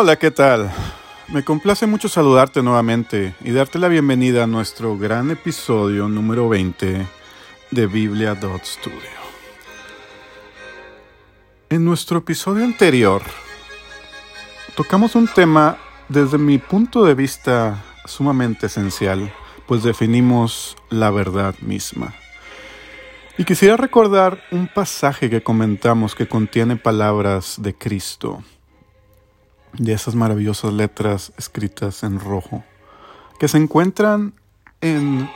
Hola, ¿qué tal? Me complace mucho saludarte nuevamente y darte la bienvenida a nuestro gran episodio número 20 de Biblia Studio. En nuestro episodio anterior tocamos un tema desde mi punto de vista sumamente esencial, pues definimos la verdad misma. Y quisiera recordar un pasaje que comentamos que contiene palabras de Cristo, de esas maravillosas letras escritas en rojo, que se encuentran en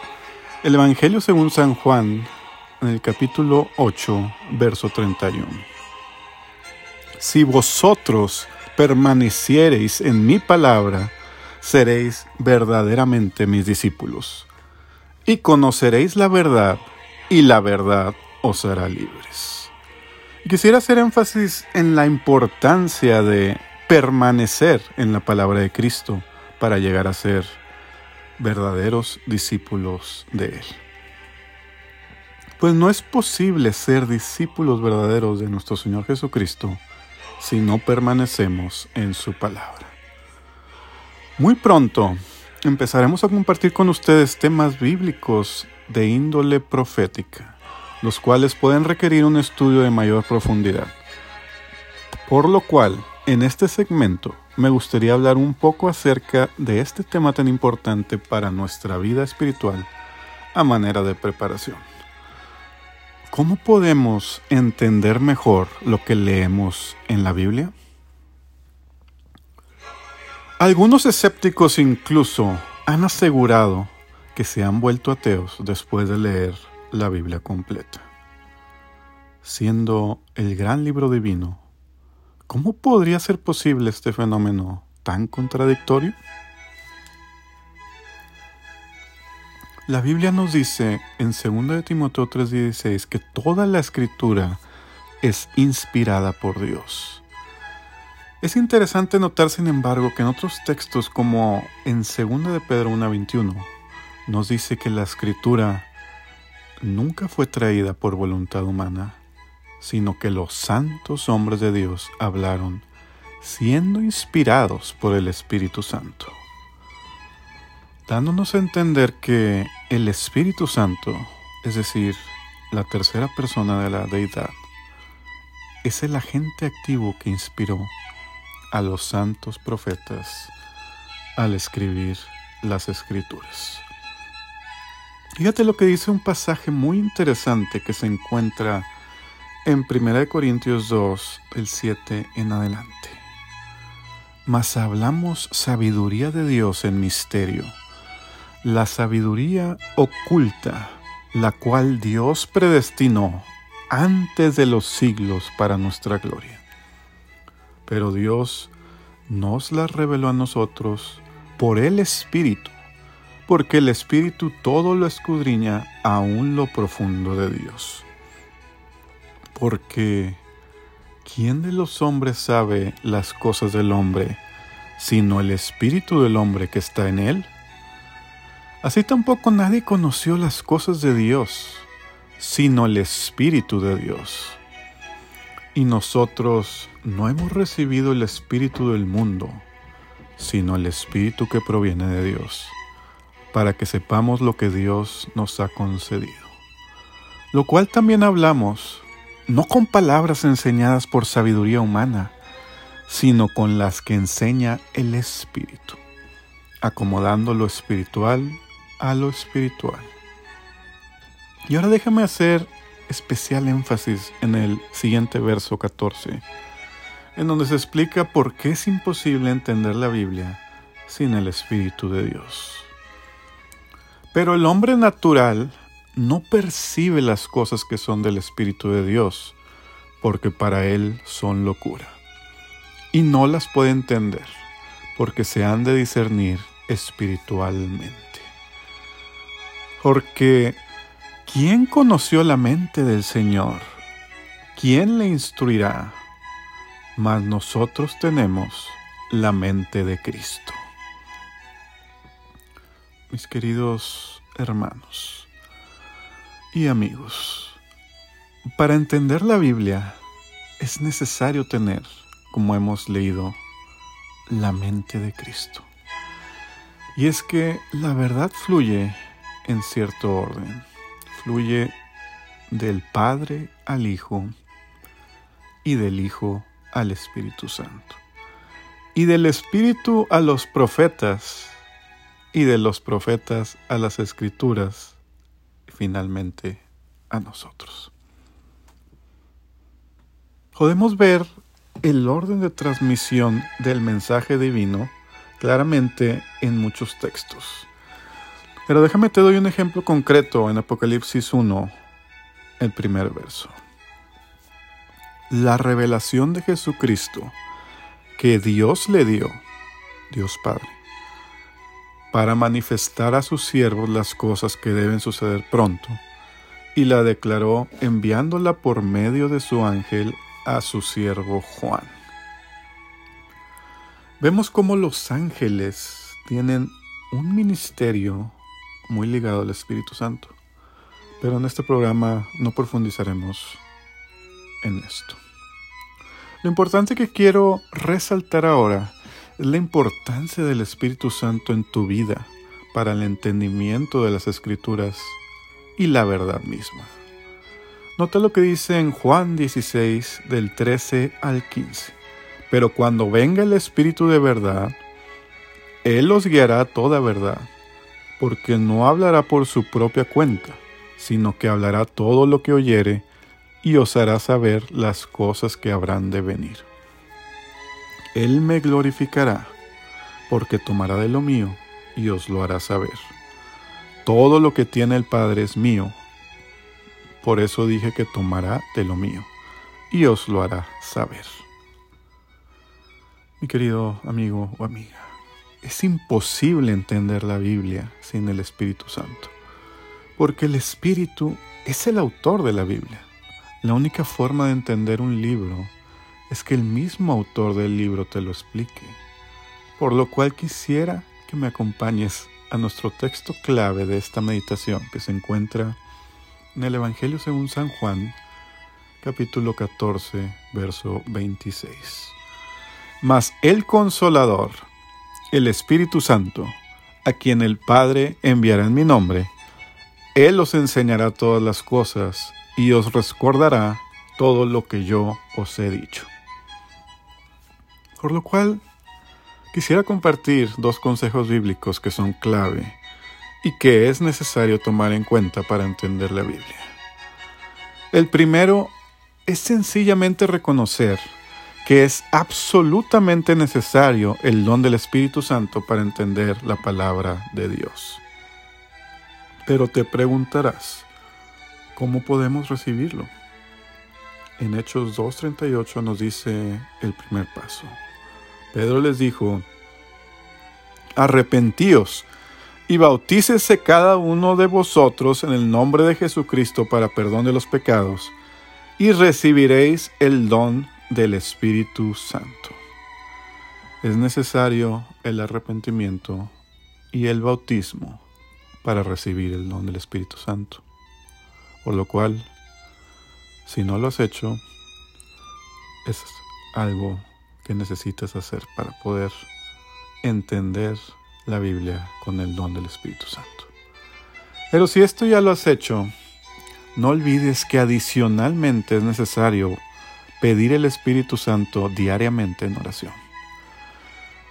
el Evangelio según San Juan, en el capítulo 8, verso 31. Si vosotros permaneciereis en mi palabra, seréis verdaderamente mis discípulos, y conoceréis la verdad, y la verdad os hará libres. Quisiera hacer énfasis en la importancia de permanecer en la palabra de Cristo para llegar a ser verdaderos discípulos de Él. Pues no es posible ser discípulos verdaderos de nuestro Señor Jesucristo si no permanecemos en su palabra. Muy pronto empezaremos a compartir con ustedes temas bíblicos de índole profética, los cuales pueden requerir un estudio de mayor profundidad. Por lo cual, en este segmento me gustaría hablar un poco acerca de este tema tan importante para nuestra vida espiritual a manera de preparación. ¿Cómo podemos entender mejor lo que leemos en la Biblia? Algunos escépticos incluso han asegurado que se han vuelto ateos después de leer la Biblia completa. Siendo el gran libro divino, ¿cómo podría ser posible este fenómeno tan contradictorio? La Biblia nos dice en 2 de Timoteo 3:16 que toda la escritura es inspirada por Dios. Es interesante notar, sin embargo, que en otros textos como en 2 de Pedro 1:21 nos dice que la escritura nunca fue traída por voluntad humana, sino que los santos hombres de Dios hablaron siendo inspirados por el Espíritu Santo, dándonos a entender que el Espíritu Santo, es decir, la tercera persona de la deidad, es el agente activo que inspiró a los santos profetas al escribir las escrituras. Fíjate lo que dice un pasaje muy interesante que se encuentra en 1 Corintios 2, el 7 en adelante. Mas hablamos sabiduría de Dios en misterio, la sabiduría oculta, la cual Dios predestinó antes de los siglos para nuestra gloria. Pero Dios nos la reveló a nosotros por el Espíritu porque el Espíritu todo lo escudriña aún lo profundo de Dios. Porque ¿quién de los hombres sabe las cosas del hombre, sino el Espíritu del hombre que está en él? Así tampoco nadie conoció las cosas de Dios, sino el Espíritu de Dios. Y nosotros no hemos recibido el Espíritu del mundo, sino el Espíritu que proviene de Dios para que sepamos lo que Dios nos ha concedido. Lo cual también hablamos, no con palabras enseñadas por sabiduría humana, sino con las que enseña el Espíritu, acomodando lo espiritual a lo espiritual. Y ahora déjame hacer especial énfasis en el siguiente verso 14, en donde se explica por qué es imposible entender la Biblia sin el Espíritu de Dios. Pero el hombre natural no percibe las cosas que son del Espíritu de Dios, porque para él son locura. Y no las puede entender, porque se han de discernir espiritualmente. Porque, ¿quién conoció la mente del Señor? ¿Quién le instruirá? Mas nosotros tenemos la mente de Cristo mis queridos hermanos y amigos. Para entender la Biblia es necesario tener, como hemos leído, la mente de Cristo. Y es que la verdad fluye en cierto orden. Fluye del Padre al Hijo y del Hijo al Espíritu Santo. Y del Espíritu a los profetas y de los profetas a las escrituras finalmente a nosotros. Podemos ver el orden de transmisión del mensaje divino claramente en muchos textos. Pero déjame te doy un ejemplo concreto en Apocalipsis 1, el primer verso. La revelación de Jesucristo que Dios le dio, Dios Padre, para manifestar a sus siervos las cosas que deben suceder pronto, y la declaró enviándola por medio de su ángel a su siervo Juan. Vemos cómo los ángeles tienen un ministerio muy ligado al Espíritu Santo, pero en este programa no profundizaremos en esto. Lo importante que quiero resaltar ahora la importancia del Espíritu Santo en tu vida para el entendimiento de las escrituras y la verdad misma. Nota lo que dice en Juan 16 del 13 al 15. Pero cuando venga el Espíritu de verdad, Él os guiará a toda verdad, porque no hablará por su propia cuenta, sino que hablará todo lo que oyere y os hará saber las cosas que habrán de venir. Él me glorificará, porque tomará de lo mío y os lo hará saber. Todo lo que tiene el Padre es mío, por eso dije que tomará de lo mío y os lo hará saber. Mi querido amigo o amiga, es imposible entender la Biblia sin el Espíritu Santo, porque el Espíritu es el autor de la Biblia. La única forma de entender un libro es que el mismo autor del libro te lo explique, por lo cual quisiera que me acompañes a nuestro texto clave de esta meditación que se encuentra en el Evangelio según San Juan, capítulo 14, verso 26. Mas el consolador, el Espíritu Santo, a quien el Padre enviará en mi nombre, Él os enseñará todas las cosas y os recordará todo lo que yo os he dicho. Por lo cual, quisiera compartir dos consejos bíblicos que son clave y que es necesario tomar en cuenta para entender la Biblia. El primero es sencillamente reconocer que es absolutamente necesario el don del Espíritu Santo para entender la palabra de Dios. Pero te preguntarás, ¿Cómo podemos recibirlo? En Hechos 2.38 nos dice el primer paso. Pedro les dijo, arrepentíos y bautícese cada uno de vosotros en el nombre de Jesucristo para perdón de los pecados, y recibiréis el don del Espíritu Santo. Es necesario el arrepentimiento y el bautismo para recibir el don del Espíritu Santo. Por lo cual, si no lo has hecho, es algo necesitas hacer para poder entender la Biblia con el don del Espíritu Santo. Pero si esto ya lo has hecho, no olvides que adicionalmente es necesario pedir el Espíritu Santo diariamente en oración.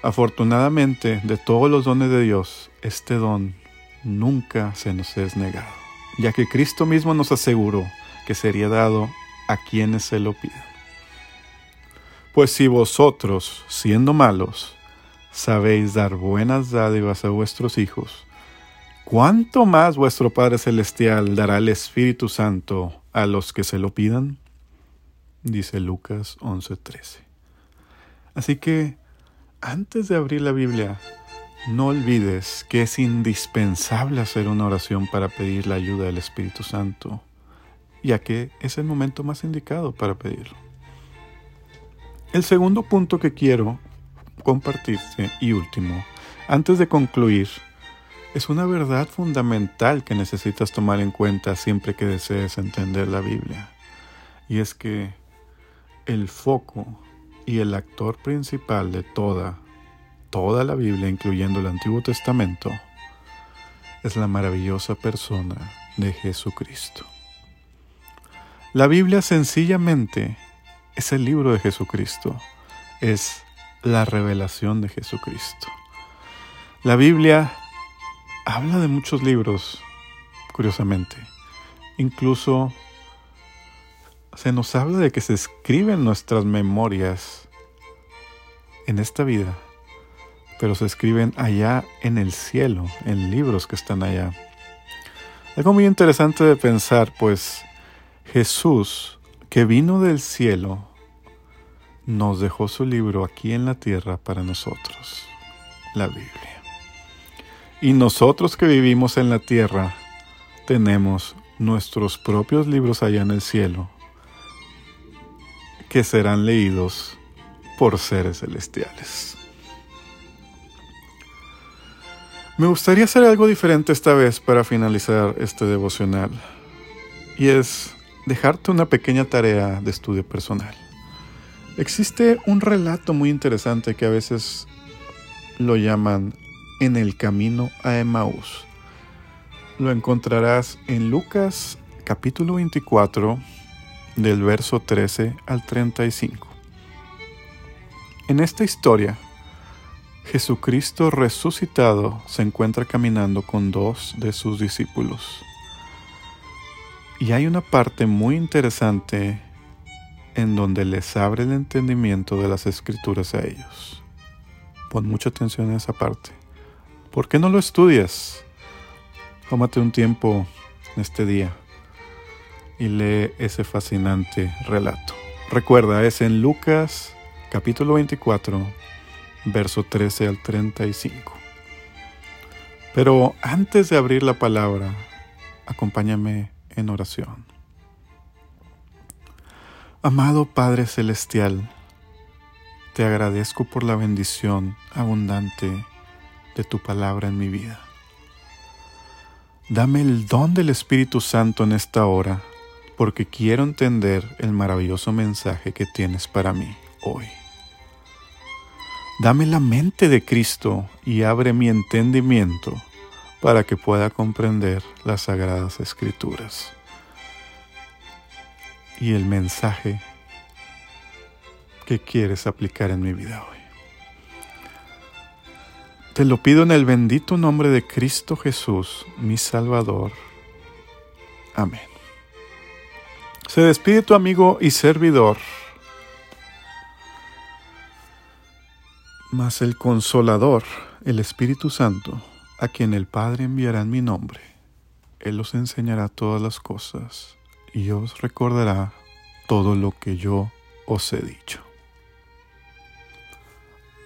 Afortunadamente, de todos los dones de Dios, este don nunca se nos es negado ya que Cristo mismo nos aseguró que sería dado a quienes se lo pidan. Pues si vosotros, siendo malos, sabéis dar buenas dádivas a vuestros hijos, ¿cuánto más vuestro Padre Celestial dará el Espíritu Santo a los que se lo pidan? Dice Lucas 11:13. Así que, antes de abrir la Biblia, no olvides que es indispensable hacer una oración para pedir la ayuda del Espíritu Santo, ya que es el momento más indicado para pedirlo. El segundo punto que quiero compartirte y último, antes de concluir, es una verdad fundamental que necesitas tomar en cuenta siempre que desees entender la Biblia. Y es que el foco y el actor principal de toda toda la Biblia, incluyendo el Antiguo Testamento, es la maravillosa persona de Jesucristo. La Biblia sencillamente es el libro de Jesucristo, es la revelación de Jesucristo. La Biblia habla de muchos libros, curiosamente. Incluso se nos habla de que se escriben nuestras memorias en esta vida, pero se escriben allá en el cielo, en libros que están allá. Algo muy interesante de pensar, pues Jesús, que vino del cielo, nos dejó su libro aquí en la tierra para nosotros, la Biblia. Y nosotros que vivimos en la tierra, tenemos nuestros propios libros allá en el cielo, que serán leídos por seres celestiales. Me gustaría hacer algo diferente esta vez para finalizar este devocional, y es dejarte una pequeña tarea de estudio personal. Existe un relato muy interesante que a veces lo llaman en el camino a Emmaús. Lo encontrarás en Lucas capítulo 24 del verso 13 al 35. En esta historia, Jesucristo resucitado se encuentra caminando con dos de sus discípulos. Y hay una parte muy interesante en donde les abre el entendimiento de las escrituras a ellos. Pon mucha atención en esa parte. ¿Por qué no lo estudias? Tómate un tiempo este día y lee ese fascinante relato. Recuerda, es en Lucas capítulo 24, verso 13 al 35. Pero antes de abrir la palabra, acompáñame en oración. Amado Padre Celestial, te agradezco por la bendición abundante de tu palabra en mi vida. Dame el don del Espíritu Santo en esta hora, porque quiero entender el maravilloso mensaje que tienes para mí hoy. Dame la mente de Cristo y abre mi entendimiento para que pueda comprender las sagradas escrituras y el mensaje que quieres aplicar en mi vida hoy. Te lo pido en el bendito nombre de Cristo Jesús, mi Salvador. Amén. Se despide tu amigo y servidor, mas el consolador, el Espíritu Santo, a quien el Padre enviará en mi nombre, Él os enseñará todas las cosas y os recordará todo lo que yo os he dicho.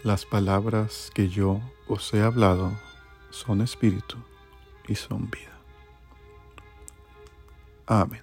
Las palabras que yo os he hablado son espíritu y son vida. Amén.